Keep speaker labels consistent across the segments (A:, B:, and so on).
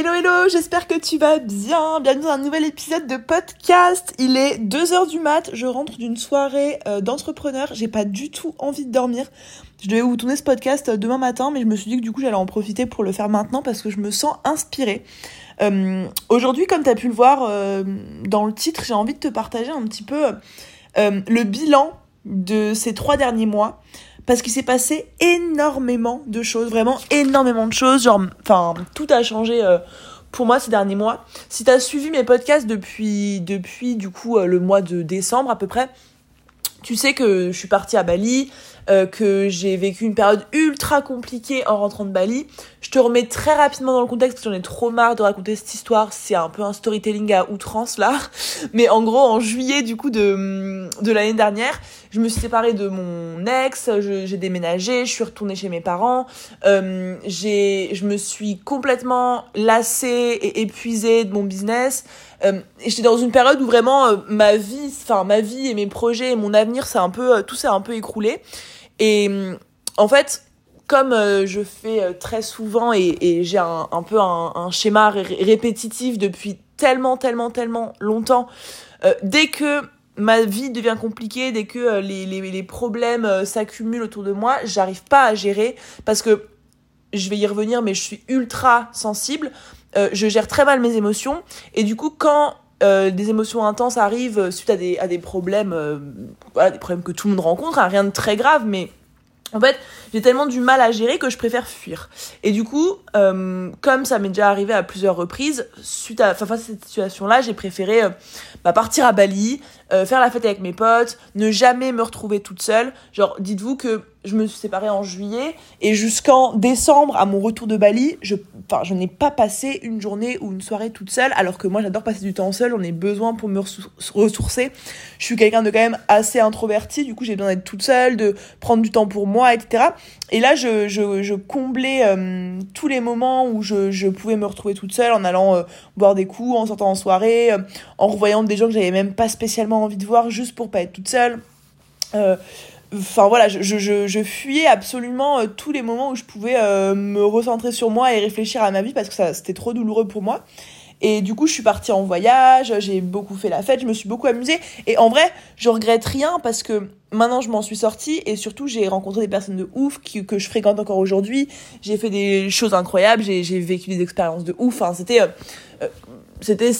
A: Hello hello, j'espère que tu vas bien. Bienvenue dans un nouvel épisode de podcast. Il est 2h du mat, je rentre d'une soirée euh, d'entrepreneur, j'ai pas du tout envie de dormir. Je devais vous tourner ce podcast euh, demain matin, mais je me suis dit que du coup j'allais en profiter pour le faire maintenant parce que je me sens inspirée. Euh, Aujourd'hui, comme tu as pu le voir dans le titre, j'ai envie de te partager un petit peu le bilan de ces trois derniers mois parce qu'il s'est passé énormément de choses, vraiment énormément de choses. Genre, enfin, tout a changé euh, pour moi ces derniers mois. Si t'as suivi mes podcasts depuis, depuis du coup euh, le mois de décembre à peu près, tu sais que je suis partie à Bali, euh, que j'ai vécu une période ultra compliquée en rentrant de Bali. Je te remets très rapidement dans le contexte j'en ai trop marre de raconter cette histoire. C'est un peu un storytelling à outrance là. Mais en gros, en juillet du coup de, de l'année dernière, je me suis séparée de mon ex, j'ai déménagé, je suis retournée chez mes parents. Euh, j'ai, je me suis complètement lassée et épuisée de mon business. Euh, j'étais dans une période où vraiment euh, ma vie, enfin ma vie et mes projets et mon avenir, c'est un peu, euh, tout s'est un peu écroulé. Et en fait, comme euh, je fais euh, très souvent et, j'ai un, peu un, schéma ré- répétitif depuis tellement, tellement, tellement longtemps, euh, dès que ma vie devient compliquée, dès que les, problèmes s'accumulent autour de moi, j'arrive pas à gérer parce que je vais y revenir, mais je suis ultra sensible. Je gère très mal mes émotions et du coup quand euh, des émotions intenses arrivent suite à des, problèmes, euh, des problèmes que tout le monde rencontre, hein, rien de très grave, mais en fait, j'ai tellement du mal à gérer que je préfère fuir. Et du coup, euh, comme ça m'est déjà arrivé à plusieurs reprises, suite à, face à cette situation-là, j'ai préféré bah, partir à Bali, euh, faire la fête avec mes potes, ne jamais me retrouver toute seule. Genre, dites-vous que je me suis séparée en juillet et jusqu'en décembre, à mon retour de Bali, je, je n'ai pas passé une journée ou une soirée toute seule, alors que moi, j'adore passer du temps seule. On a besoin pour me ressou- ressourcer. Je suis quelqu'un de quand même assez introverti, du coup, j'ai besoin d'être toute seule, de prendre du temps pour moi, etc. Et là, je, je, comblais euh, tous les moments où je, je pouvais me retrouver toute seule en allant euh, boire des coups, en sortant en soirée, en revoyant des gens que j'avais même pas spécialement envie de voir juste pour pas être toute seule. Euh, Enfin voilà, je, je, je, fuyais absolument euh, tous les moments où je pouvais euh, me recentrer sur moi et réfléchir à ma vie parce que ça c'était trop douloureux pour moi. Et du coup, je suis partie en voyage, j'ai beaucoup fait la fête, je me suis beaucoup amusée. Et en vrai, je regrette rien parce que maintenant je m'en suis sortie et surtout j'ai rencontré des personnes de ouf qui, que je fréquente encore aujourd'hui. J'ai fait des choses incroyables, j'ai vécu des expériences de ouf. Enfin, c'était c'était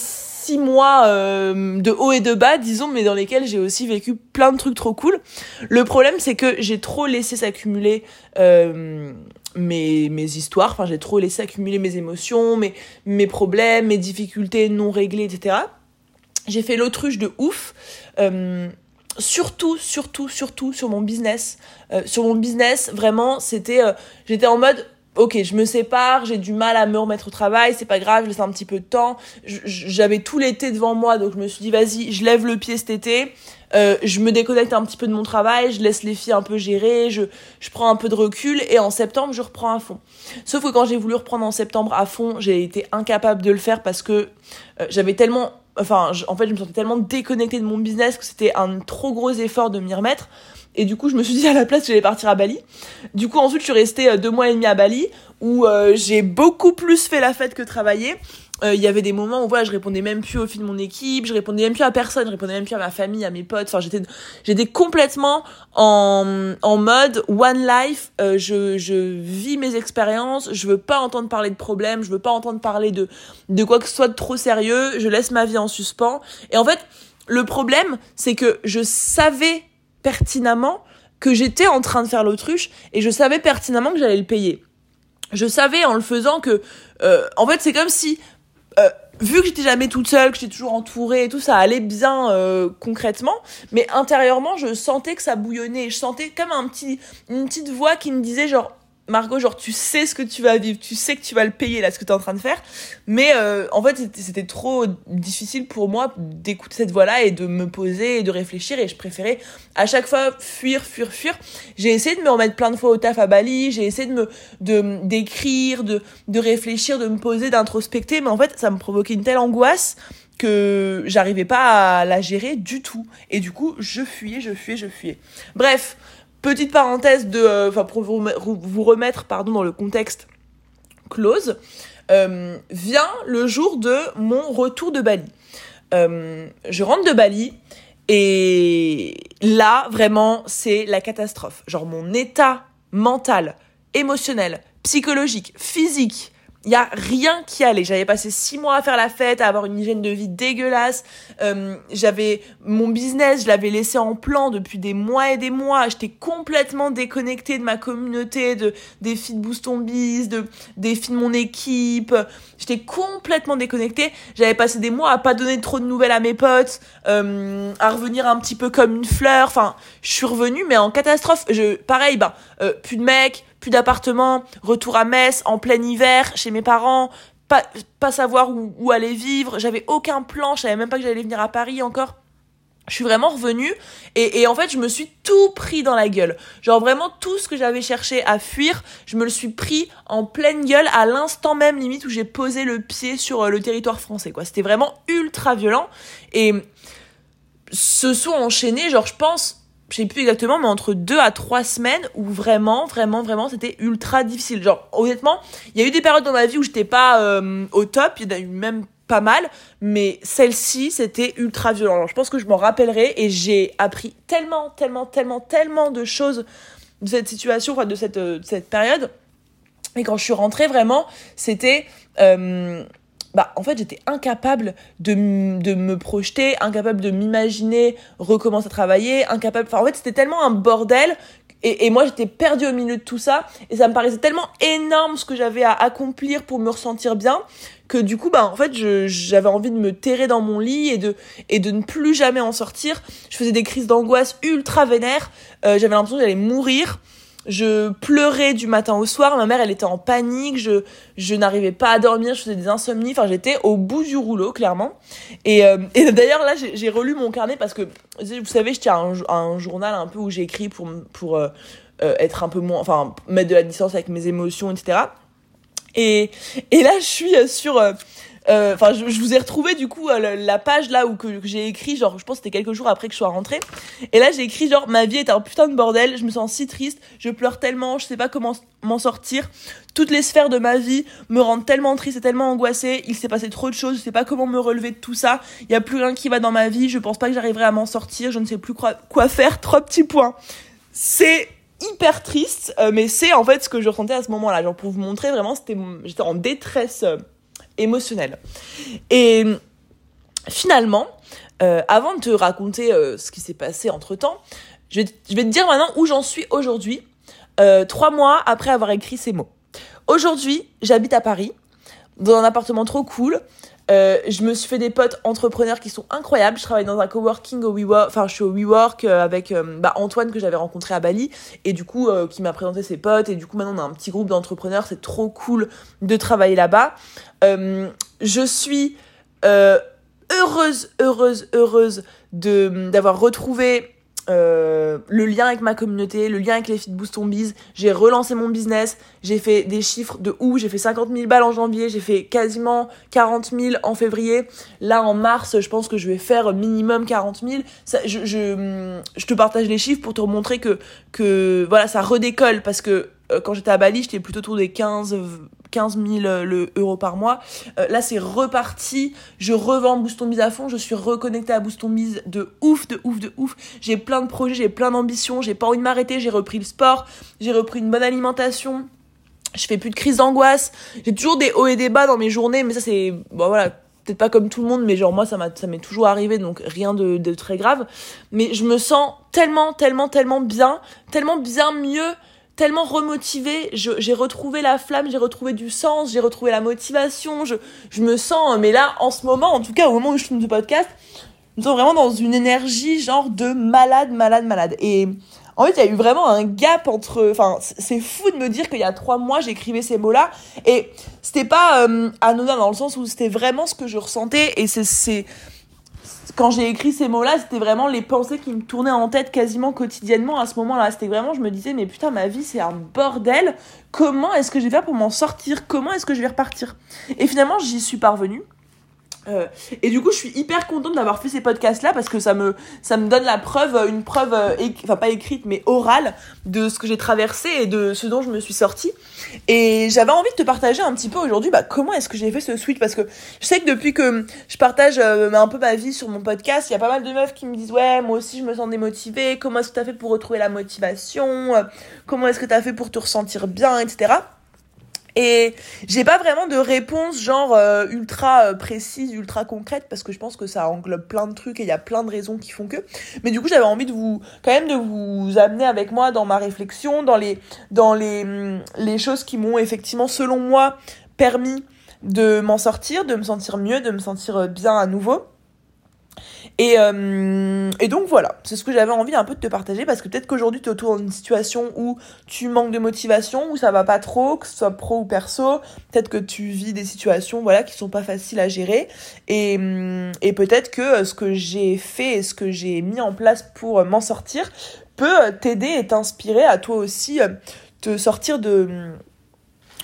A: six mois euh, de haut et de bas, disons, mais dans lesquels j'ai aussi vécu plein de trucs trop cool. Le problème, c'est que j'ai trop laissé s'accumuler euh, mes, histoires, enfin, j'ai trop laissé accumuler mes émotions, mes, mes problèmes, mes difficultés non réglées, etc. J'ai fait l'autruche de ouf. Euh, surtout, surtout, surtout sur mon business. Sur mon business, vraiment, c'était, j'étais en mode, ok, je me sépare, j'ai du mal à me remettre au travail, c'est pas grave, je laisse un petit peu de temps. J'avais tout l'été devant moi, donc je me suis dit, vas-y, je lève le pied cet été. Euh, je me déconnecte un petit peu de mon travail, je laisse les filles un peu gérer, je, je prends un peu de recul et en septembre, je reprends à fond. Sauf que quand j'ai voulu reprendre en septembre à fond, j'ai été incapable de le faire parce que euh, j'avais tellement enfin en fait je me sentais tellement déconnectée de mon business que c'était un trop gros effort de m'y remettre et du coup je me suis dit à la place j'allais partir à Bali. Du coup ensuite je suis restée euh, deux mois et demi à Bali où euh, j'ai beaucoup plus fait la fête que travaillé Euh, il y avait des moments où voilà je répondais même plus aux filles de mon équipe je répondais même plus à personne je répondais même plus à ma famille à mes potes. Enfin j'étais j'étais complètement en en mode one life. Euh, je je vis mes expériences je veux pas entendre parler de problèmes je veux pas entendre parler de de quoi que ce soit de trop sérieux, je laisse ma vie en suspens. Et en fait, le problème, c'est que je savais pertinemment que j'étais en train de faire l'autruche et je savais pertinemment que j'allais le payer. Je savais en le faisant que, euh, en fait, c'est comme si, euh, vu que j'étais jamais toute seule, que j'étais toujours entourée et tout, ça allait bien euh, concrètement, mais intérieurement, je sentais que ça bouillonnait. Je sentais comme un petit, une petite voix qui me disait genre, Margot, genre tu sais ce que tu vas vivre, tu sais que tu vas le payer là, ce que tu es en train de faire. Mais euh, en fait, c'était- c'était trop difficile pour moi d'écouter cette voix-là et de me poser et de réfléchir. Et je préférais à chaque fois fuir, fuir, fuir. J'ai essayé de me remettre plein de fois au taf à Bali. J'ai essayé de me de d'écrire, de de réfléchir, de me poser, d'introspecter. Mais en fait, ça me provoquait une telle angoisse que j'arrivais pas à la gérer du tout. Et du coup, je fuyais, je fuyais, je fuyais. Bref, petite parenthèse de, euh, enfin pour vous, remet- vous remettre pardon dans le contexte close. euh, vient le jour de mon retour de Bali. Euh, je rentre de Bali et là, vraiment, c'est la catastrophe. Genre mon état mental, émotionnel, psychologique, physique, il y a rien qui allait. J'avais passé six mois à faire la fête, à avoir une hygiène de vie dégueulasse. Euh, j'avais mon business, je l'avais laissé en plan depuis des mois et des mois. J'étais complètement déconnectée de ma communauté, de des filles de Boost Biz, de des filles de mon équipe. J'étais complètement déconnectée. J'avais passé des mois à pas donner trop de nouvelles à mes potes, euh, à revenir un petit peu comme une fleur. Enfin, je suis revenue mais en catastrophe. Je pareil, ben euh, plus de mecs plus d'appartement, retour à Metz en plein hiver chez mes parents, pas, pas savoir où, où aller vivre, j'avais aucun plan, je savais même pas que j'allais venir à Paris encore. Je suis vraiment revenue et, et en fait je me suis tout pris dans la gueule. Genre vraiment tout ce que j'avais cherché à fuir, je me le suis pris en pleine gueule à l'instant même limite où j'ai posé le pied sur euh, le territoire français quoi. C'était vraiment ultra violent et se sont enchaînés genre je pense je sais plus exactement, mais entre deux à trois semaines où vraiment, vraiment, vraiment, c'était ultra difficile. Genre, honnêtement, il y a eu des périodes dans ma vie où j'étais pas euh, au top, il y en a eu même pas mal, mais celle-ci, c'était ultra violent. Alors, je pense que je m'en rappellerai et j'ai appris tellement, tellement, tellement, tellement de choses de cette situation, enfin, de cette, euh, de cette période. Et quand je suis rentrée, vraiment, c'était... Euh, bah en fait j'étais incapable de, de me projeter, incapable de m'imaginer recommencer à travailler, incapable. Enfin en fait c'était tellement un bordel et, et moi j'étais perdue au milieu de tout ça et ça me paraissait tellement énorme ce que j'avais à accomplir pour me ressentir bien que du coup bah en fait j'avais envie de me terrer dans mon lit et de et de ne plus jamais en sortir. Je faisais des crises d'angoisse ultra vénères, euh, j'avais l'impression que j'allais mourir je pleurais du matin au soir, ma mère elle était en panique, je, je n'arrivais pas à dormir, je faisais des insomnies, enfin j'étais au bout du rouleau clairement. Et, euh, et d'ailleurs là j'ai relu mon carnet parce que vous savez je tiens un, journal un peu où j'écris pour, pour euh, euh, être un peu moins, enfin mettre de la distance avec mes émotions etc. Et, et là je suis sur enfin, je, vous ai retrouvé du coup euh, la, page là où que, j'ai écrit, genre, je pense que c'était quelques jours après que je sois rentrée. Et là, j'ai écrit genre, ma vie est un putain de bordel, je me sens si triste, je pleure tellement, je sais pas comment m'en sortir. Toutes les sphères de ma vie me rendent tellement triste et tellement angoissée. Il s'est passé trop de choses, je sais pas comment me relever de tout ça. Il y a plus rien qui va dans ma vie, je pense pas que j'arriverai à m'en sortir, je ne sais plus quoi, quoi faire. Trois petits points. C'est hyper triste, euh, mais c'est en fait ce que je ressentais à ce moment-là. Genre pour vous montrer vraiment, c'était, j'étais en détresse émotionnel. Et finalement, euh, avant de te raconter euh, ce qui s'est passé entre temps, je vais, te dire maintenant où j'en suis aujourd'hui, euh, trois mois après avoir écrit ces mots. Aujourd'hui, j'habite à Paris, dans un appartement trop cool. Euh, je me suis fait des potes entrepreneurs qui sont incroyables. Je travaille dans un coworking au WeWork, enfin je suis au WeWork euh, avec euh, bah, Antoine que j'avais rencontré à Bali et du coup qui m'a présenté ses potes et du coup maintenant on a un petit groupe d'entrepreneurs. C'est trop cool de travailler là-bas. je suis heureuse, heureuse, heureuse d'avoir retrouvé euh, le lien avec ma communauté, le lien avec les filles. J'ai relancé mon business, j'ai fait des chiffres de ouf, j'ai fait 50 000 balles en janvier, j'ai fait quasiment 40 000 en février. Là, en mars, je pense que je vais faire minimum 40 000. Ça, je, je, je te partage les chiffres pour te montrer que, que voilà, ça redécolle parce que euh, quand j'étais à Bali, j'étais plutôt autour des 15, 15 000 euros par mois. Euh, là, c'est reparti. Je revends Boost Biz à fond. Je suis reconnectée à Boost Biz de ouf, de ouf, de ouf. J'ai plein de projets, j'ai plein d'ambitions. J'ai pas envie de m'arrêter. J'ai repris le sport. J'ai repris une bonne alimentation. Je fais plus de crise d'angoisse. J'ai toujours des hauts et des bas dans mes journées, mais ça, c'est, bon, voilà, peut-être pas comme tout le monde, mais genre moi ça m'est toujours arrivé donc rien de très grave. Mais je me sens tellement tellement tellement bien, tellement bien mieux tellement remotivée, j'ai retrouvé la flamme, j'ai retrouvé du sens, j'ai retrouvé la motivation, je, je me sens, mais là, en ce moment, en tout cas au moment où je tourne ce podcast, je me sens vraiment dans une énergie genre de malade, malade, malade. Et en fait, il y a eu vraiment un gap entre... Enfin, c'est fou de me dire qu'il y a trois mois, j'écrivais ces mots-là, et c'était pas euh, anodin dans le sens où c'était vraiment ce que je ressentais, et c'est quand j'ai écrit ces mots-là, c'était vraiment les pensées qui me tournaient en tête quasiment quotidiennement à ce moment-là. C'était vraiment, je me disais, mais putain, ma vie, c'est un bordel. Comment est-ce que je vais faire pour m'en sortir? Comment est-ce que je vais repartir? Et finalement, j'y suis parvenue. Euh, et du coup, je suis hyper contente d'avoir fait ces podcasts-là parce que ça me, donne la preuve, une preuve, euh, enfin pas écrite, mais orale de ce que j'ai traversé et de ce dont je me suis sortie. Et j'avais envie de te partager un petit peu aujourd'hui, bah, comment est-ce que j'ai fait ce switch? Parce que je sais que depuis que je partage euh, un peu ma vie sur mon podcast, il y a pas mal de meufs qui me disent ouais, moi aussi je me sens démotivée. Comment est-ce que t'as fait pour retrouver la motivation? Comment est-ce que t'as fait pour te ressentir bien, etc. Et j'ai pas vraiment de réponse genre euh, ultra euh, précise, ultra concrète parce que je pense que ça englobe plein de trucs et il y a plein de raisons qui font que. Mais du coup, j'avais envie de vous quand même de vous amener avec moi dans ma réflexion, dans les dans les hum, les choses qui m'ont effectivement selon moi permis de m'en sortir, de me sentir mieux, de me sentir euh, bien à nouveau. Et, euh, et donc voilà, c'est ce que j'avais envie un peu de te partager parce que peut-être qu'aujourd'hui tu es autour d'une situation où tu manques de motivation, où ça va pas trop, que ce soit pro ou perso, peut-être que tu vis des situations voilà qui sont pas faciles à gérer et, et peut-être que euh, ce que j'ai fait et ce que j'ai mis en place pour m'en sortir peut t'aider et t'inspirer à toi aussi euh, te sortir de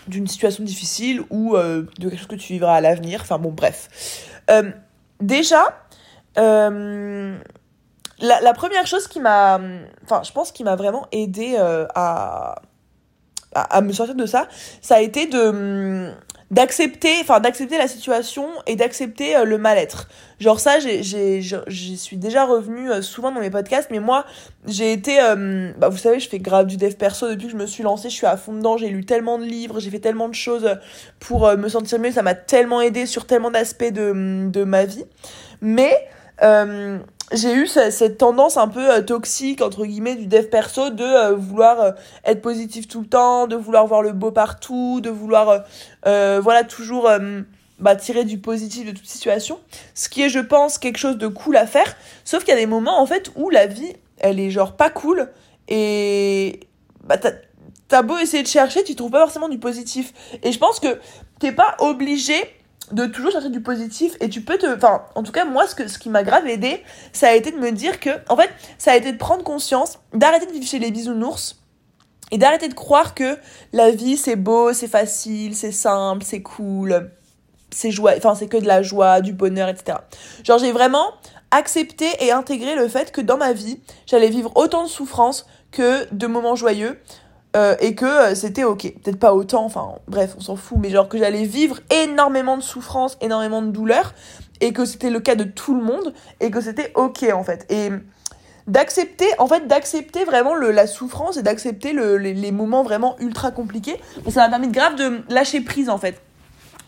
A: d'une situation difficile ou de quelque chose que tu vivras à l'avenir. Enfin bon, bref. déjà, euh, la, première chose qui m'a, enfin, je pense qui m'a vraiment aidé euh, à, à, me sortir de ça, ça a été de d'accepter enfin d'accepter la situation et d'accepter euh, le mal-être. Genre ça j'ai j'ai j'y suis déjà revenue souvent dans mes podcasts mais moi j'ai été bah vous savez je fais grave du dev perso depuis que je me suis lancée je suis à fond dedans j'ai lu tellement de livres j'ai fait tellement de choses pour me sentir mieux ça m'a tellement aidé sur tellement d'aspects de de ma vie. Mais euh, j'ai eu cette, tendance un peu euh, toxique entre guillemets du dev perso de euh, vouloir être positif tout le temps, de vouloir voir le beau partout, de vouloir voilà toujours bah, tirer du positif de toute situation. Ce qui est je pense quelque chose de cool à faire, sauf qu'il y a des moments en fait où la vie elle est genre pas cool et bah t'as beau essayer de chercher, tu trouves pas forcément du positif. Et je pense que t'es pas obligé de toujours chercher du positif et tu peux te enfin en tout cas moi ce que ce qui m'a grave aidé ça a été de me dire que en fait ça a été de prendre conscience d'arrêter de vivre chez les bisounours et d'arrêter de croire que la vie c'est beau c'est facile c'est simple c'est cool c'est joie enfin c'est que de la joie du bonheur etc genre j'ai vraiment accepté et intégré le fait que dans ma vie j'allais vivre autant de souffrances que de moments joyeux euh, et que euh, c'était ok. Peut-être pas autant, enfin bref, on s'en fout, mais genre que j'allais vivre énormément de souffrance, énormément de douleur, et que c'était le cas de tout le monde, et que c'était ok en fait. Et d'accepter, en fait, d'accepter vraiment le, la souffrance et d'accepter le, les, moments vraiment ultra compliqués, ça m'a permis de grave de lâcher prise en fait.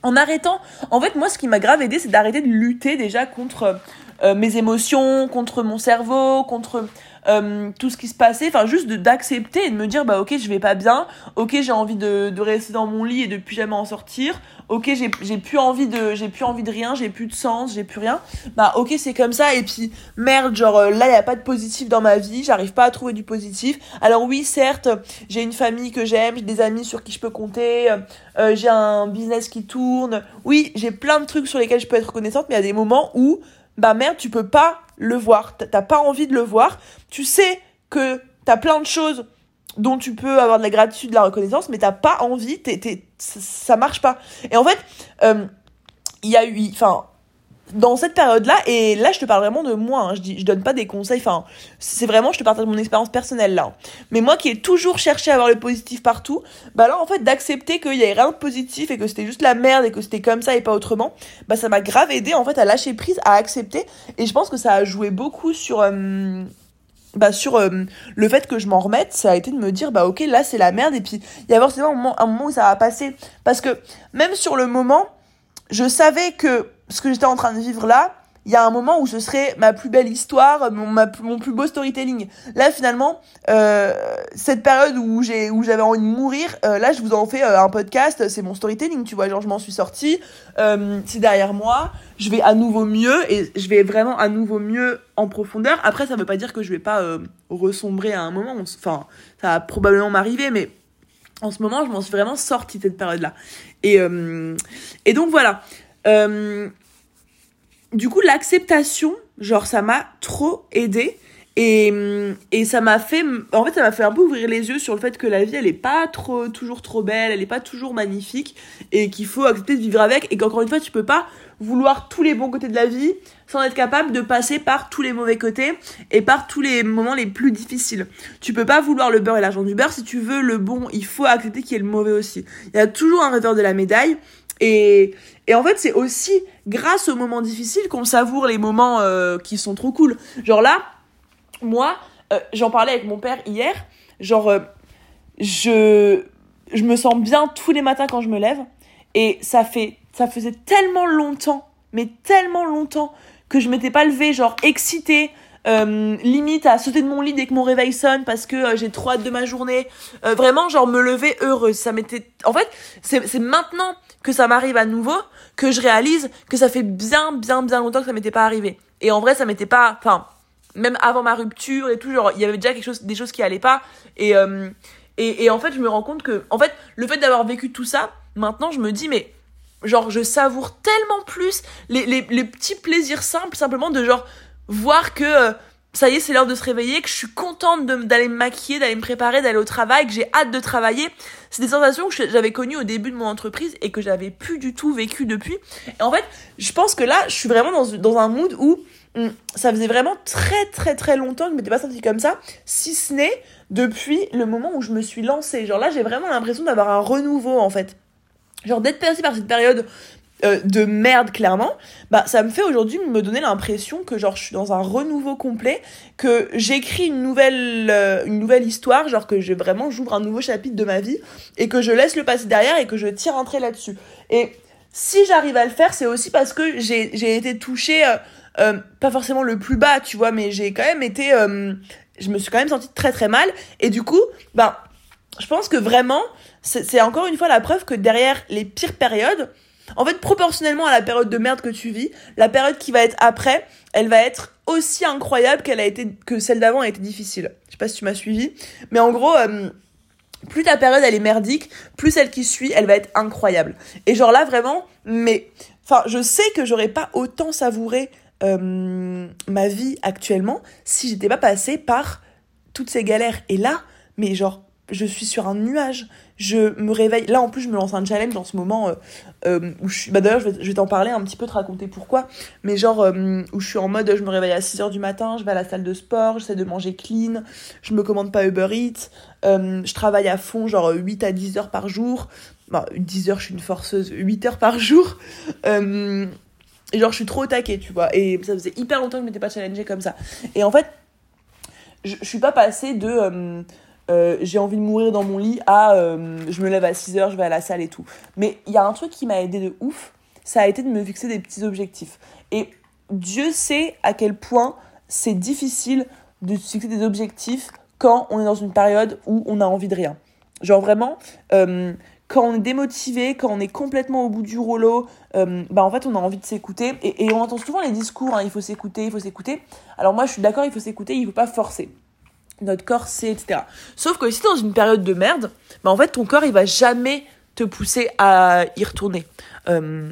A: En arrêtant, en fait, moi ce qui m'a grave aidé, c'est d'arrêter de lutter déjà contre euh, mes émotions, contre mon cerveau, contre euh, tout ce qui se passait, enfin juste d'accepter et de me dire bah ok je vais pas bien, ok j'ai envie de, de rester dans mon lit et de plus jamais en sortir, ok j'ai plus envie de j'ai plus envie de rien, j'ai plus de sens, j'ai plus rien, bah ok c'est comme ça et puis merde genre euh, là y a pas de positif dans ma vie, j'arrive pas à trouver du positif. Alors oui certes j'ai une famille que j'aime, j'ai des amis sur qui je peux compter, euh, j'ai un business qui tourne, oui j'ai plein de trucs sur lesquels je peux être reconnaissante, mais il y a des moments où bah merde, tu peux pas le voir. T'as pas envie de le voir. Tu sais que t'as plein de choses dont tu peux avoir de la gratitude, de la reconnaissance, mais t'as pas envie, t'es, ça marche pas. Et en fait, euh, il y a eu, enfin, dans cette période-là, et là je te parle vraiment de moi, hein, je, dis, je donne pas des conseils, enfin, c'est vraiment, je te partage mon expérience personnelle là. Mais moi qui ai toujours cherché à avoir le positif partout, bah là en fait d'accepter qu'il y avait rien de positif et que c'était juste la merde et que c'était comme ça et pas autrement, bah ça m'a grave aidé en fait à lâcher prise, à accepter, et je pense que ça a joué beaucoup sur... Euh, bah sur euh, le fait que je m'en remette, ça a été de me dire bah ok là c'est la merde. Et puis il y a forcément un moment, un moment où ça va passer. Parce que même sur le moment je savais que ce que j'étais en train de vivre là, il y a un moment où ce serait ma plus belle histoire, mon, plus beau storytelling. Là, finalement, euh, cette période où j'ai où j'avais envie de mourir, euh, là, je vous en fais euh, un podcast, c'est mon storytelling, tu vois. Genre, je m'en suis sortie, c'est derrière moi, je vais à nouveau mieux et je vais vraiment à nouveau mieux en profondeur. Après, ça veut pas dire que je vais pas ressombrer à un moment. Enfin, ça va probablement m'arriver, mais en ce moment, je m'en suis vraiment sortie cette période-là. Et, et donc, voilà. Euh, du coup, l'acceptation, genre, ça m'a trop aidé. Et, et ça m'a fait, en fait, ça m'a fait un peu ouvrir les yeux sur le fait que la vie, elle est pas toujours trop belle, elle est pas toujours magnifique, et qu'il faut accepter de vivre avec, et qu'encore une fois, tu peux pas vouloir tous les bons côtés de la vie sans être capable de passer par tous les mauvais côtés et par tous les moments les plus difficiles. Tu peux pas vouloir le beurre et l'argent du beurre. Si tu veux le bon, il faut accepter qu'il y ait le mauvais aussi. Il y a toujours un revers de la médaille. Et, en fait, c'est aussi grâce aux moments difficiles qu'on savoure les moments euh, qui sont trop cool. Genre là, moi, euh, j'en parlais avec mon père hier. Genre, euh, je, je me sens bien tous les matins quand je me lève. Et ça fait, ça faisait tellement longtemps, mais tellement longtemps que je m'étais pas levée, genre excitée, euh, limite à sauter de mon lit dès que mon réveil sonne parce que euh, j'ai trop hâte de ma journée. Euh, vraiment, genre me lever heureuse. Ça m'était. En fait, c'est maintenant que ça m'arrive à nouveau que je réalise que ça fait bien, bien, bien longtemps que ça m'était pas arrivé. Et en vrai, ça m'était pas. Enfin, même avant ma rupture et tout, genre, il y avait déjà quelque chose, des choses qui allaient pas. Et, et, et en fait, je me rends compte que. En fait, le fait d'avoir vécu tout ça, maintenant, je me dis, mais genre je savoure tellement plus les, les, les petits plaisirs simples simplement de genre voir que euh, ça y est c'est l'heure de se réveiller que je suis contente d'aller me maquiller d'aller me préparer d'aller au travail que j'ai hâte de travailler. C'est des sensations que j'avais connues au début de mon entreprise et que j'avais plus du tout vécu depuis. Et en fait je pense que là je suis vraiment dans, dans un mood où hmm, ça faisait vraiment très très très longtemps que je m'étais pas sentie comme ça si ce n'est depuis le moment où je me suis lancée. Genre là j'ai vraiment l'impression d'avoir un renouveau en fait. Genre d'être perçue par cette période euh, de merde clairement. Bah ça me fait aujourd'hui me donner l'impression que genre je suis dans un renouveau complet que j'écris une nouvelle euh, une nouvelle histoire genre que je vraiment j'ouvre un nouveau chapitre de ma vie et que je laisse le passé derrière et que je tire un trait là-dessus. Et si j'arrive à le faire c'est aussi parce que j'ai j'ai été touchée euh, pas forcément le plus bas tu vois mais j'ai quand même été je me suis quand même sentie très très mal. Et du coup bah je pense que vraiment c'est encore une fois la preuve que derrière les pires périodes, en fait, proportionnellement à la période de merde que tu vis, la période qui va être après, elle va être aussi incroyable qu'elle a été que celle d'avant a été difficile. Je sais pas si tu m'as suivi, mais en gros, euh, plus ta période elle est merdique, plus celle qui suit, elle va être incroyable. Et genre là vraiment, mais enfin, je sais que j'aurais pas autant savouré euh, ma vie actuellement si j'étais pas passée par toutes ces galères. Et là, mais genre je suis sur un nuage. Je me réveille. Là, en plus, je me lance un challenge en ce moment euh, euh, où je suis. Bah, d'ailleurs, je vais, t'en parler un petit peu, te raconter pourquoi. Mais genre, euh, où je suis en mode, je me réveille à 6h du matin, je vais à la salle de sport, j'essaie de manger clean, je me commande pas Uber Eats, je travaille à fond, genre 8 à 10 heures par jour. Bah, 10 heures, je suis une forceuse, 8 heures par jour. et genre, je suis trop au taquet, tu vois. Et ça faisait hyper longtemps que je m'étais pas challengée comme ça. Et en fait, je, je suis pas passée de euh, j'ai envie de mourir dans mon lit à euh, je me lève à 6 heures, je vais à la salle et tout. Mais il y a un truc qui m'a aidé de ouf, ça a été de me fixer des petits objectifs. Et Dieu sait à quel point c'est difficile de se fixer des objectifs quand on est dans une période où on a envie de rien. Genre vraiment, euh, quand on est démotivé, quand on est complètement au bout du rouleau, bah en fait on a envie de s'écouter. Et, on entend souvent les discours, hein, il faut s'écouter, il faut s'écouter. Alors moi je suis d'accord, il faut s'écouter, il faut pas forcer notre corps sait, etc. Sauf que si t'es dans une période de merde, bah en fait ton corps il va jamais te pousser à y retourner. Euh,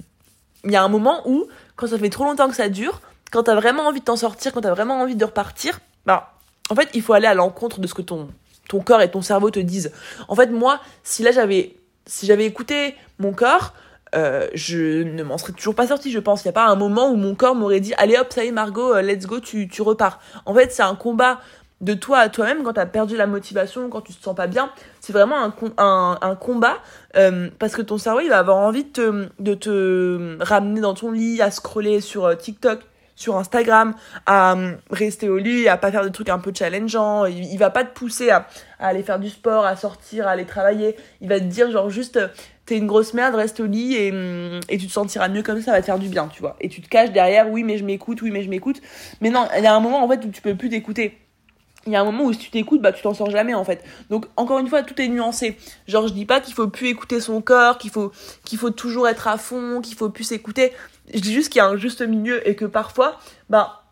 A: il y a un moment où, quand ça fait trop longtemps que ça dure, quand t'as vraiment envie de t'en sortir, quand t'as vraiment envie de repartir, bah en fait il faut aller à l'encontre de ce que ton, ton corps et ton cerveau te disent. En fait moi, si là j'avais si j'avais écouté mon corps, euh, je ne m'en serais toujours pas sortie, je pense. Il n'y a pas un moment où mon corps m'aurait dit Allez hop, ça y est, Margot, euh, let's go, tu, tu repars. En fait, c'est un combat de toi à toi-même quand tu as perdu la motivation, quand tu te sens pas bien. C'est vraiment un, un, un combat euh, parce que ton cerveau il va avoir envie de te, de te ramener dans ton lit, à scroller sur euh, TikTok, sur Instagram, à euh, rester au lit, à pas faire des trucs un peu challengeants. Il, va pas te pousser à, aller faire du sport, à sortir, à aller travailler. Il va te dire genre juste t'es une grosse merde, reste au lit et, et tu te sentiras mieux comme ça, ça va te faire du bien, tu vois. Et tu te caches derrière, oui mais je m'écoute, oui mais je m'écoute. Mais non, il y a un moment en fait où tu peux plus t'écouter il y a un moment où si tu t'écoutes, bah tu t'en sors jamais en fait. Donc encore une fois, tout est nuancé. Genre je dis pas qu'il faut plus écouter son corps, qu'il faut qu'il faut toujours être à fond, qu'il faut plus s'écouter. Je dis juste qu'il y a un juste milieu et que parfois, bah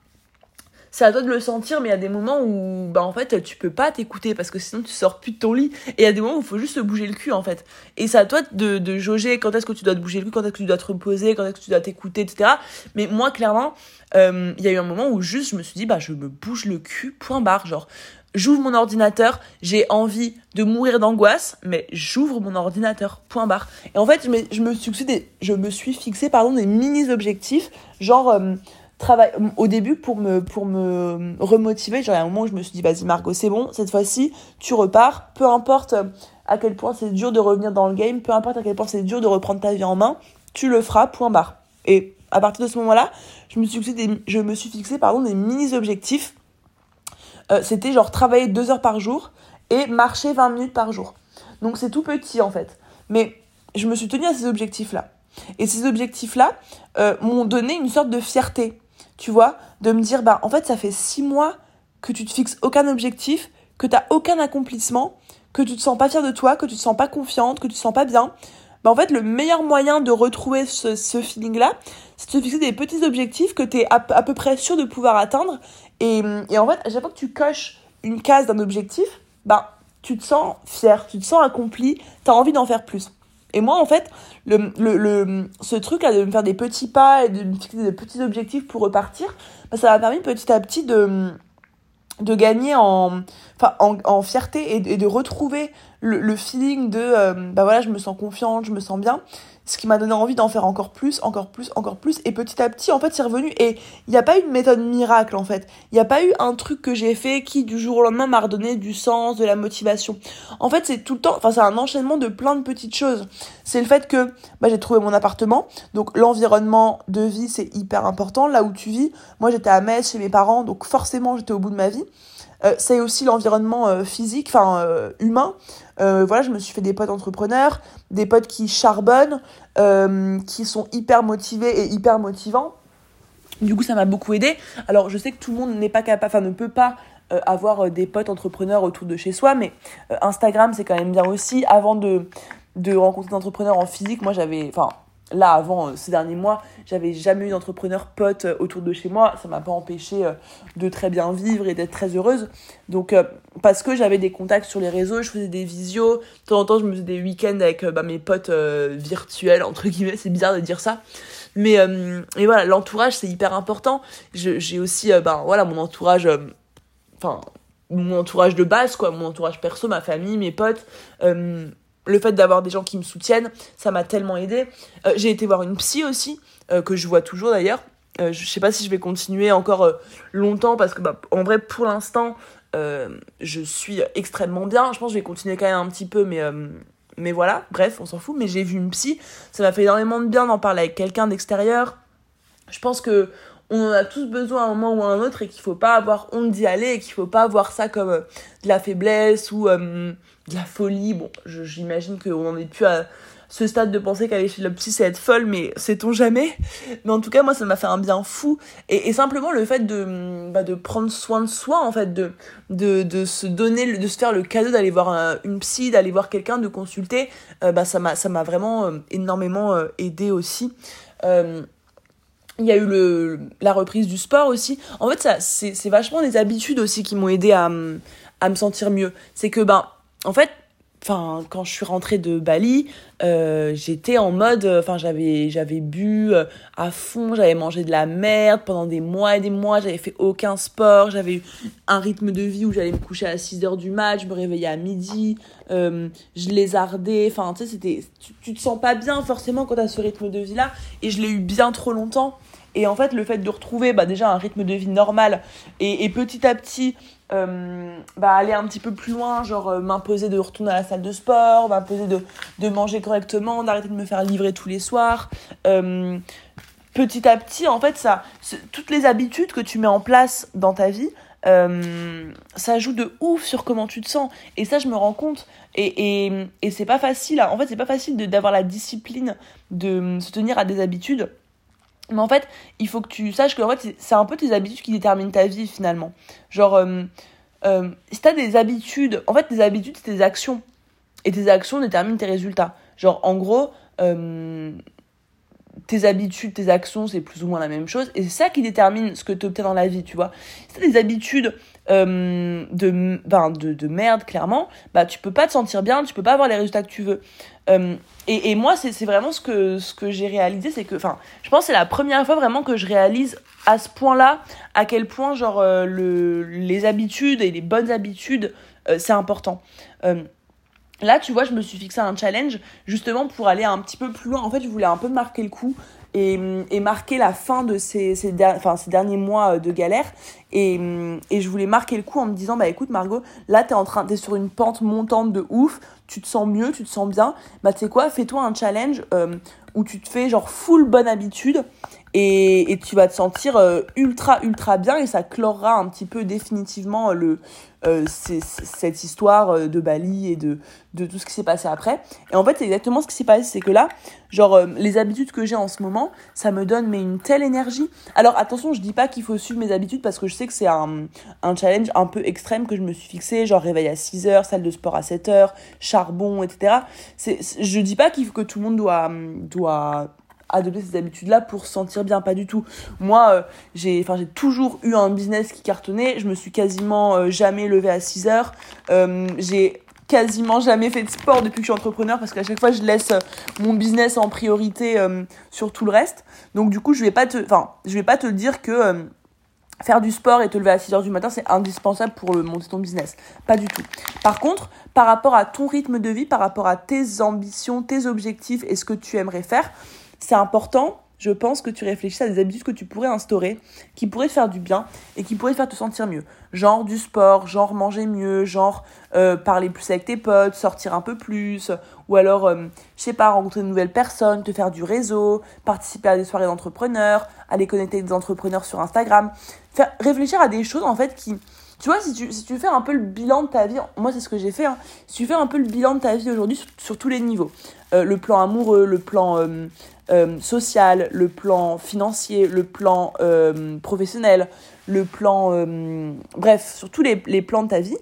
A: c'est à toi de le sentir, mais il y a des moments où, bah, en fait, tu peux pas t'écouter parce que sinon tu sors plus de ton lit. Et il y a des moments où il faut juste se bouger le cul, en fait. Et c'est à toi de, de jauger quand est-ce que tu dois te bouger le cul, quand est-ce que tu dois te reposer, quand est-ce que tu dois t'écouter, etc. Mais moi, clairement, euh, il y a eu un moment où juste je me suis dit, bah, je me bouge le cul, point barre. Genre, j'ouvre mon ordinateur, j'ai envie de mourir d'angoisse, mais j'ouvre mon ordinateur, point barre. Et en fait, je me, suis, fixé fixé pardon, des mini-objectifs, genre euh, travail, au début pour me, pour me remotiver. A un moment où je me suis dit, vas-y Margot, c'est bon, cette fois-ci, tu repars, peu importe euh, à quel point c'est dur de revenir dans le game, peu importe à quel point c'est dur de reprendre ta vie en main, tu le feras, point barre. Et à partir de ce moment-là, je me suis fixé des, je me suis fixé pardon, des mini-objectifs euh, c'était genre travailler deux heures par jour et marcher 20 minutes par jour. Donc c'est tout petit en fait. Mais je me suis tenue à ces objectifs-là. Et ces objectifs-là euh, m'ont donné une sorte de fierté, tu vois, de me dire, bah en fait ça fait six mois que tu te fixes aucun objectif, que tu n'as aucun accomplissement, que tu te sens pas fier de toi, que tu te sens pas confiante, que tu te sens pas bien. Bah en fait le meilleur moyen de retrouver ce, ce feeling-là, c'est de te fixer des petits objectifs que tu es à, à, peu près sûr de pouvoir atteindre et, et, en fait, à chaque fois que tu coches une case d'un objectif, bah, tu te sens fier, tu te sens accompli, tu as envie d'en faire plus. Et moi, en fait, ce truc-là de me faire des petits pas et de me fixer des petits objectifs pour repartir, bah, ça m'a permis petit à petit de, gagner en, fierté et, de retrouver le, le feeling de euh, bah voilà, je me sens confiante, je me sens bien ce qui m'a donné envie d'en faire encore plus, encore plus, encore plus. Et petit à petit, en fait, c'est revenu. Et il n'y a pas eu une méthode miracle, en fait. Il n'y a pas eu un truc que j'ai fait qui, du jour au lendemain, m'a redonné du sens, de la motivation. En fait, c'est tout le temps, enfin, c'est un enchaînement de plein de petites choses. C'est le fait que bah, j'ai trouvé mon appartement. Donc, l'environnement de vie, c'est hyper important. Là où tu vis, moi, j'étais à Metz chez mes parents, donc forcément, j'étais au bout de ma vie. Euh, c'est aussi l'environnement euh, physique, enfin euh, humain. voilà, je me suis fait des potes entrepreneurs, des potes qui charbonnent, qui sont hyper motivés et hyper motivants. Du coup, ça m'a beaucoup aidé. Alors, je sais que tout le monde n'est pas capable, enfin, ne peut pas avoir des potes entrepreneurs autour de chez soi, mais Instagram, c'est quand même bien aussi. Avant de, de rencontrer des entrepreneurs en physique, moi, j'avais, enfin, là, avant euh, ces derniers mois, j'avais jamais eu d'entrepreneur pote euh, autour de chez moi. Ça m'a pas empêché euh, de très bien vivre et d'être très heureuse. Donc, parce que j'avais des contacts sur les réseaux, je faisais des visios. De temps en temps, je me faisais des week-ends avec bah, mes potes virtuels, entre guillemets. C'est bizarre de dire ça. Mais, et voilà, l'entourage, c'est hyper important. J'ai aussi, ben voilà, mon entourage, enfin, mon entourage de base, quoi. Mon entourage perso, ma famille, mes potes le fait d'avoir des gens qui me soutiennent, ça m'a tellement aidé. Euh, j'ai été voir une psy aussi, euh, que je vois toujours d'ailleurs. Euh, je sais pas si je vais continuer encore longtemps parce que, bah, en vrai, pour l'instant, je suis extrêmement bien. Je pense que je vais continuer quand même un petit peu, mais, mais voilà, bref, on s'en fout. Mais j'ai vu une psy, ça m'a fait énormément de bien d'en parler avec quelqu'un d'extérieur. Je pense que on en a tous besoin à un moment ou à un autre et qu'il faut pas avoir honte d'y aller et qu'il faut pas voir ça comme de la faiblesse ou de la folie. Bon, j'imagine qu'on n'en est plus à ce stade de penser qu'aller chez le psy c'est être folle, mais sait-on jamais? Mais en tout cas, moi, ça m'a fait un bien fou. Et, simplement le fait de, bah, de prendre soin de soi, en fait, de, se donner, de se faire le cadeau d'aller voir une psy, d'aller voir quelqu'un, de consulter, euh, bah, ça m'a vraiment euh, énormément euh, aidé aussi. Il y a eu le, la reprise du sport aussi. En fait, ça c'est vachement les habitudes aussi qui m'ont aidé à, à me sentir mieux. C'est que, ben, en fait, enfin quand je suis rentrée de Bali euh, j'étais en mode enfin j'avais j'avais bu euh, à fond j'avais mangé de la merde pendant des mois et des mois j'avais fait aucun sport j'avais eu un rythme de vie où j'allais me coucher à 6 heures du mat je me réveillais à midi euh, je lézardais enfin tu sais c'était tu, te sens pas bien forcément quand t'as ce rythme de vie là et je l'ai eu bien trop longtemps. Et en fait le fait de retrouver bah, déjà un rythme de vie normal et petit à petit euh, bah, aller un petit peu plus loin, genre euh, m'imposer de retourner à la salle de sport, m'imposer de, de manger correctement, d'arrêter de me faire livrer tous les soirs. Euh, petit à petit, en fait, ça, toutes les habitudes que tu mets en place dans ta vie, ça joue de ouf sur comment tu te sens. Et ça, je me rends compte. Et, et, et c'est pas facile. En fait, c'est pas facile d'avoir la discipline de se tenir à des habitudes mais en fait, il faut que tu saches que en fait, c'est un peu tes habitudes qui déterminent ta vie finalement. Genre, euh, euh, si t'as des habitudes, en fait, tes habitudes, c'est tes actions. Et tes actions déterminent tes résultats. Genre, en gros, euh, tes habitudes, tes actions, c'est plus ou moins la même chose. Et c'est ça qui détermine ce que tu obtiens dans la vie, tu vois. Si t'as des habitudes euh, de, ben, de, de, merde, clairement, bah tu peux pas te sentir bien, tu peux pas avoir les résultats que tu veux. Euh, et, et, moi, c'est vraiment ce que, ce que j'ai réalisé, c'est que, enfin, je pense que c'est la première fois vraiment que je réalise à ce point-là à quel point, genre, euh, le, les habitudes et les bonnes habitudes, c'est important. Là, tu vois, je me suis fixé un challenge justement pour aller un petit peu plus loin. En fait, je voulais un peu marquer le coup et, marquer la fin de ces, derniers mois de galère. Et, et, je voulais marquer le coup en me disant, bah écoute Margot, là, t'es en train, t'es sur une pente montante de ouf, tu te sens mieux, tu te sens bien. Bah tu sais quoi, fais-toi un challenge euh, où tu te fais genre full bonne habitude et, et tu vas te sentir euh, ultra ultra bien et ça clorera un petit peu définitivement le euh, cette histoire euh, de Bali et de, de tout ce qui s'est passé après. Et en fait, c'est exactement ce qui s'est passé, c'est que là, genre, euh, les habitudes que j'ai en ce moment, ça me donne mais une telle énergie. Alors attention, je dis pas qu'il faut suivre mes habitudes parce que je sais que c'est un, un challenge un peu extrême que je me suis fixé, genre réveil à 6 heures, salle de sport à 7 heures, charbon, etc. C'est, je dis pas qu'il faut que tout le monde doit, doit adopter ces habitudes-là pour se sentir bien, pas du tout. Moi, euh, j'ai toujours eu un business qui cartonnait, je me suis quasiment euh, jamais levée à 6 heures. Euh, j'ai quasiment jamais fait de sport depuis que je suis entrepreneur parce qu'à chaque fois je laisse mon business en priorité sur tout le reste. Donc du coup, je vais pas te enfin, je vais pas te dire que faire du sport et te lever à 6 heures du matin, c'est indispensable pour monter ton business. Pas du tout. Par contre, par rapport à ton rythme de vie, par rapport à tes ambitions, tes objectifs et ce que tu aimerais faire, c'est important, je pense, que tu réfléchisses à des habitudes que tu pourrais instaurer, qui pourraient te faire du bien et qui pourraient te faire te sentir mieux. Genre du sport, genre manger mieux, genre euh, parler plus avec tes potes, sortir un peu plus, ou alors, euh, je sais pas, rencontrer de nouvelles personnes, te faire du réseau, participer à des soirées d'entrepreneurs, aller connecter des entrepreneurs sur Instagram. Faire, réfléchir à des choses en fait qui, tu vois, si tu, si tu fais un peu le bilan de ta vie, moi c'est ce que j'ai fait, hein, si tu fais un peu le bilan de ta vie aujourd'hui sur, tous les niveaux, euh, le plan amoureux, le plan euh, social, le plan financier, le plan professionnel, le plan... bref, sur tous les, les, plans de ta vie,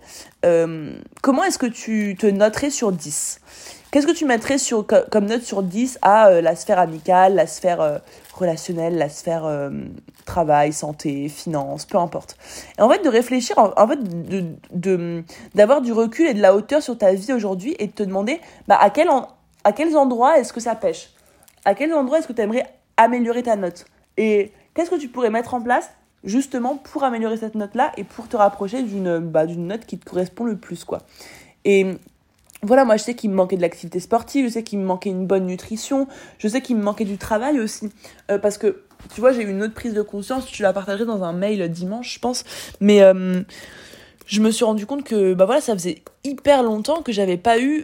A: comment est-ce que tu te noterais sur 10 Qu'est-ce que tu mettrais sur, comme note sur 10 à la sphère amicale, la sphère relationnelle, la sphère travail, santé, finance, peu importe? Et en fait, de réfléchir, en, fait, de, d'avoir du recul et de la hauteur sur ta vie aujourd'hui et de te demander bah, à, quel à quels endroits est-ce que ça pêche? À quels endroits est-ce que tu aimerais améliorer ta note Et qu'est-ce que tu pourrais mettre en place justement pour améliorer cette note-là et pour te rapprocher d'une bah, d'une note qui te correspond le plus, quoi. Et voilà, moi je sais qu'il me manquait de l'activité sportive, je sais qu'il me manquait une bonne nutrition, je sais qu'il me manquait du travail aussi. Euh, parce que tu vois, j'ai eu une autre prise de conscience, tu la partagerai dans un mail dimanche, je pense. Mais euh, je me suis rendu compte que, bah voilà, ça faisait hyper longtemps que j'avais pas eu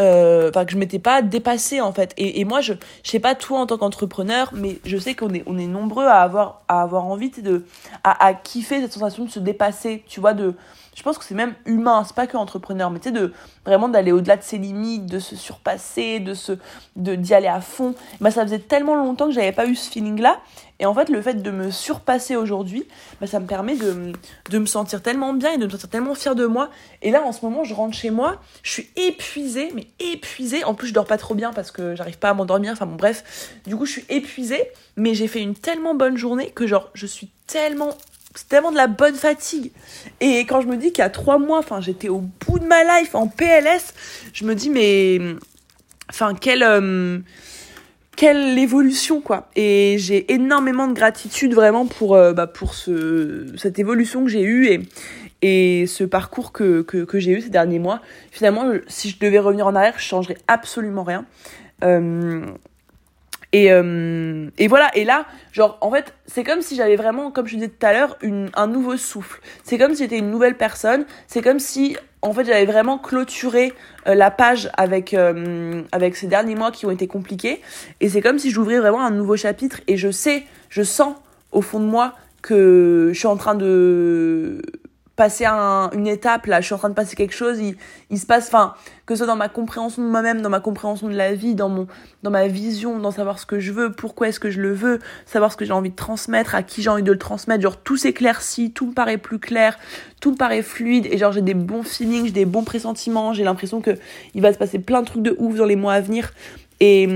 A: enfin que je m'étais pas dépassée en fait. Et, moi je je sais pas toi en tant qu'entrepreneur mais je sais qu'on est nombreux à avoir à avoir envie de à, à kiffer cette sensation de se dépasser tu vois de je pense que c'est même humain, c'est pas que entrepreneur, mais tu sais, de vraiment d'aller au-delà de ses limites, de se surpasser, de se, de, d'y aller à fond. Bah, ça faisait tellement longtemps que j'avais pas eu ce feeling-là. Et en fait, le fait de me surpasser aujourd'hui, bah, ça me permet de, de me sentir tellement bien et de me sentir tellement fière de moi. Et là, en ce moment, je rentre chez moi, je suis épuisée, mais épuisée. En plus, je dors pas trop bien parce que j'arrive pas à m'endormir. Enfin bon, bref. Du coup, je suis épuisée, mais j'ai fait une tellement bonne journée que genre, je suis tellement c'est tellement de la bonne fatigue. Et quand je me dis qu'il y a trois mois, enfin, j'étais au bout de ma life en PLS, je me dis, mais, enfin, quelle, euh, quelle évolution, quoi. Et j'ai énormément de gratitude vraiment pour, euh, bah, pour ce, cette évolution que j'ai eue et, et ce parcours que, que, que j'ai eu ces derniers mois. Finalement, si je devais revenir en arrière, je changerais absolument rien. Euh, et, euh, et voilà, et là, genre, en fait, c'est comme si j'avais vraiment, comme je disais tout à l'heure, un nouveau souffle. C'est comme si j'étais une nouvelle personne. C'est comme si, en fait, j'avais vraiment clôturé euh, la page avec, euh, avec ces derniers mois qui ont été compliqués. Et c'est comme si j'ouvrais vraiment un nouveau chapitre. Et je sais, je sens au fond de moi que je suis en train de passer un, une étape là, je suis en train de passer quelque chose, il, il se passe, enfin, que ce soit dans ma compréhension de moi-même, dans ma compréhension de la vie, dans mon, dans ma vision, dans savoir ce que je veux, pourquoi est-ce que je le veux, savoir ce que j'ai envie de transmettre, à qui j'ai envie de le transmettre, genre tout s'éclaircit, tout me paraît plus clair, tout me paraît fluide, et genre j'ai des bons feelings, j'ai des bons pressentiments, j'ai l'impression que il va se passer plein de trucs de ouf dans les mois à venir. Et,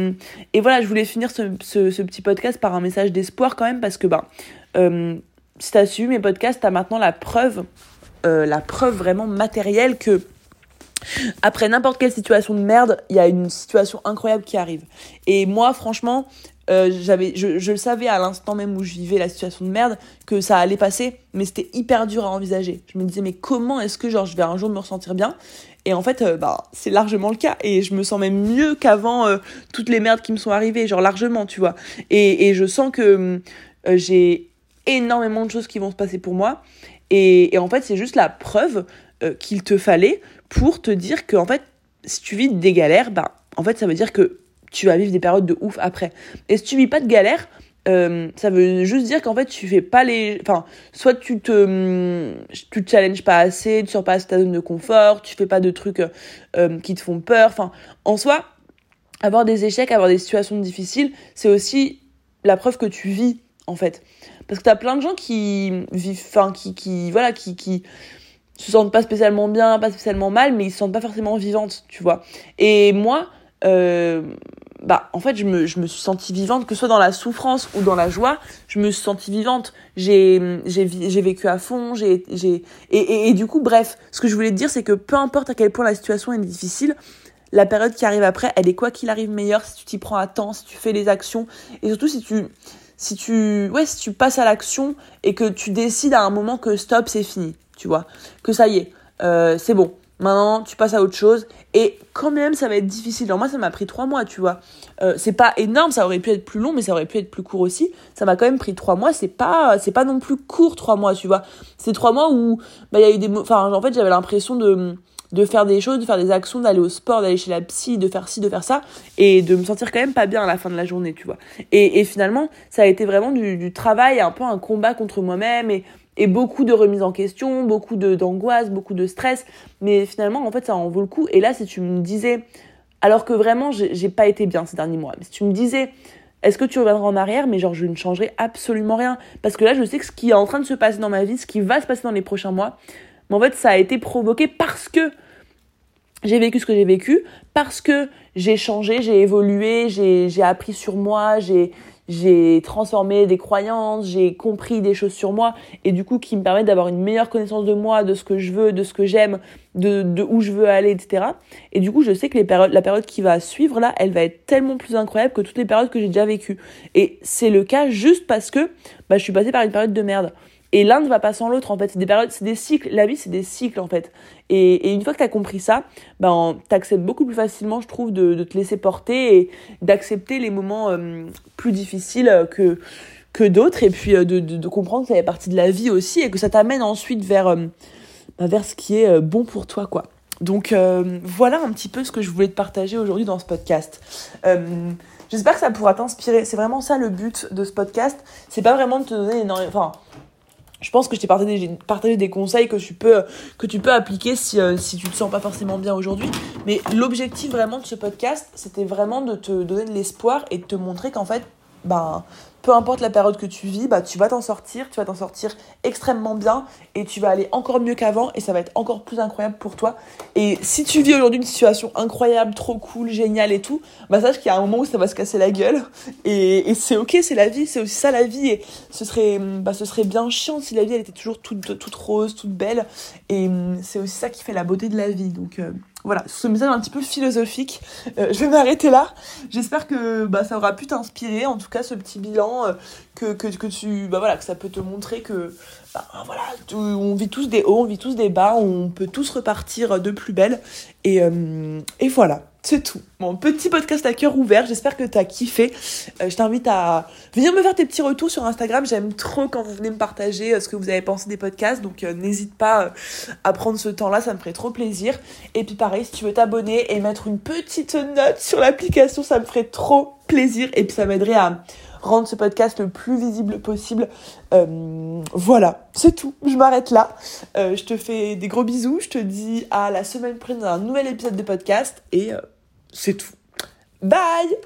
A: et voilà, je voulais finir ce, ce, petit podcast par un message d'espoir quand même, parce que, ben, euh, si t'as suivi mes podcasts, t'as maintenant la preuve, euh, la preuve vraiment matérielle que après n'importe quelle situation de merde, il y a une situation incroyable qui arrive. Et moi, franchement, euh, j'avais, je, je, le savais à l'instant même où je vivais la situation de merde que ça allait passer, mais c'était hyper dur à envisager. Je me disais mais comment est-ce que genre je vais un jour me ressentir bien? Et en fait, euh, bah c'est largement le cas et je me sens même mieux qu'avant toutes les merdes qui me sont arrivées, genre largement, tu vois. Et, et je sens que j'ai énormément de choses qui vont se passer pour moi et, en fait c'est juste la preuve qu'il te fallait pour te dire que en fait si tu vis des galères, bah en fait ça veut dire que tu vas vivre des périodes de ouf après. Et si tu vis pas de galère, euh, ça veut juste dire qu'en fait tu fais pas les enfin soit tu te tu te challenges pas assez tu sors pas de ta zone de confort tu fais pas de trucs euh, qui te font peur enfin en soi avoir des échecs avoir des situations difficiles c'est aussi la preuve que tu vis en fait parce que t'as plein de gens qui vivent enfin qui qui voilà qui qui se sentent pas spécialement bien pas spécialement mal mais ils se sentent pas forcément vivantes tu vois. Et moi euh, bah en fait je me, je me suis sentie vivante que ce soit dans la souffrance ou dans la joie je me suis sentie vivante. J'ai j'ai j'ai vécu à fond j'ai j'ai et, et, du coup bref ce que je voulais te dire c'est que peu importe à quel point la situation est difficile la période qui arrive après elle est quoi qu'il arrive meilleure si tu t'y prends à temps si tu fais les actions et surtout si tu si tu ouais si tu passes à l'action et que tu décides à un moment que stop c'est fini tu vois que ça y est euh, c'est bon Maintenant, tu passes à autre chose. Et quand même, ça va être difficile. Alors moi, ça m'a pris trois mois, tu vois. Euh, c'est pas énorme, ça aurait pu être plus long, mais ça aurait pu être plus court aussi. Ça m'a quand même pris trois mois. C'est pas, c'est pas non plus court trois mois, tu vois. C'est trois mois où, bah, il y a eu des, enfin, en fait, j'avais l'impression de, de faire des choses, de faire des actions, d'aller au sport, d'aller chez la psy, de faire ci, de faire ça, et de me sentir quand même pas bien à la fin de la journée, tu vois. Et, et finalement, ça a été vraiment du, du travail, un peu un combat contre moi-même, et et beaucoup de remises en question, beaucoup d'angoisse, beaucoup de stress. Mais finalement, en fait, ça en vaut le coup. Et là, si tu me disais, alors que vraiment, j'ai pas été bien ces derniers mois, mais si tu me disais, est-ce que tu reviendras en arrière Mais genre, je ne changerai absolument rien. Parce que là, je sais que ce qui est en train de se passer dans ma vie, ce qui va se passer dans les prochains mois, mais en fait, ça a été provoqué parce que j'ai vécu ce que j'ai vécu, parce que j'ai changé, j'ai évolué, j'ai appris sur moi, j'ai transformé des croyances, j'ai compris des choses sur moi et du coup qui me permettent d'avoir une meilleure connaissance de moi, de ce que je veux, de ce que j'aime, de, où je veux aller, etc. Et du coup, je sais que la période qui va suivre là, elle va être tellement plus incroyable que toutes les périodes que j'ai déjà vécues. Et c'est le cas juste parce que bah, je suis passée par une période de merde. Et l'un ne va pas sans l'autre, en fait. C'est des périodes, c'est des cycles. La vie, c'est des cycles, en fait. Et, une fois que tu as compris ça, ben, t'acceptes beaucoup plus facilement, je trouve, de, te laisser porter et d'accepter les moments euh, plus difficiles que, que d'autres. Et puis euh, de, de, comprendre que ça fait partie de la vie aussi et que ça t'amène ensuite vers, euh, ben, vers ce qui est bon pour toi, quoi. Donc voilà un petit peu ce que je voulais te partager aujourd'hui dans ce podcast. J'espère que ça pourra t'inspirer. C'est vraiment ça le but de ce podcast. C'est pas vraiment de te donner énormément. Je pense que je t'ai partagé, des conseils que tu peux, que tu peux appliquer si, euh, si tu te sens pas forcément bien aujourd'hui. Mais l'objectif vraiment de ce podcast, c'était vraiment de te donner de l'espoir et de te montrer qu'en fait, ben, peu importe la période que tu vis, bah, tu vas t'en sortir, tu vas t'en sortir extrêmement bien et tu vas aller encore mieux qu'avant et ça va être encore plus incroyable pour toi. Et si tu vis aujourd'hui une situation incroyable, trop cool, géniale et tout, bah sache qu'il y a un moment où ça va se casser la gueule et, c'est ok, c'est la vie, c'est aussi ça la vie et ce serait, bah, ce serait bien chiant si la vie elle était toujours toute, toute rose, toute belle et c'est aussi ça qui fait la beauté de la vie. Donc euh, voilà, ce message un petit peu philosophique. Euh, je vais m'arrêter là. J'espère que bah, ça aura pu t'inspirer, en tout cas ce petit bilan, euh, que, que, que, tu, bah, voilà, que ça peut te montrer que bah, voilà, on vit tous des hauts, on vit tous des bas, on peut tous repartir de plus belle. Et, euh, et voilà. C'est tout. Mon petit podcast à cœur ouvert. J'espère que t'as kiffé. Euh, je t'invite à venir me faire tes petits retours sur Instagram. J'aime trop quand vous venez me partager euh, ce que vous avez pensé des podcasts. Donc euh, n'hésite pas à prendre ce temps-là. Ça me ferait trop plaisir. Et puis pareil, si tu veux t'abonner et mettre une petite note sur l'application, ça me ferait trop plaisir. Et puis ça m'aiderait à rendre ce podcast le plus visible possible. voilà, c'est tout. Je m'arrête là. je te fais des gros bisous. Je te dis à la semaine prochaine dans un nouvel épisode de podcast. Et c'est tout. Bye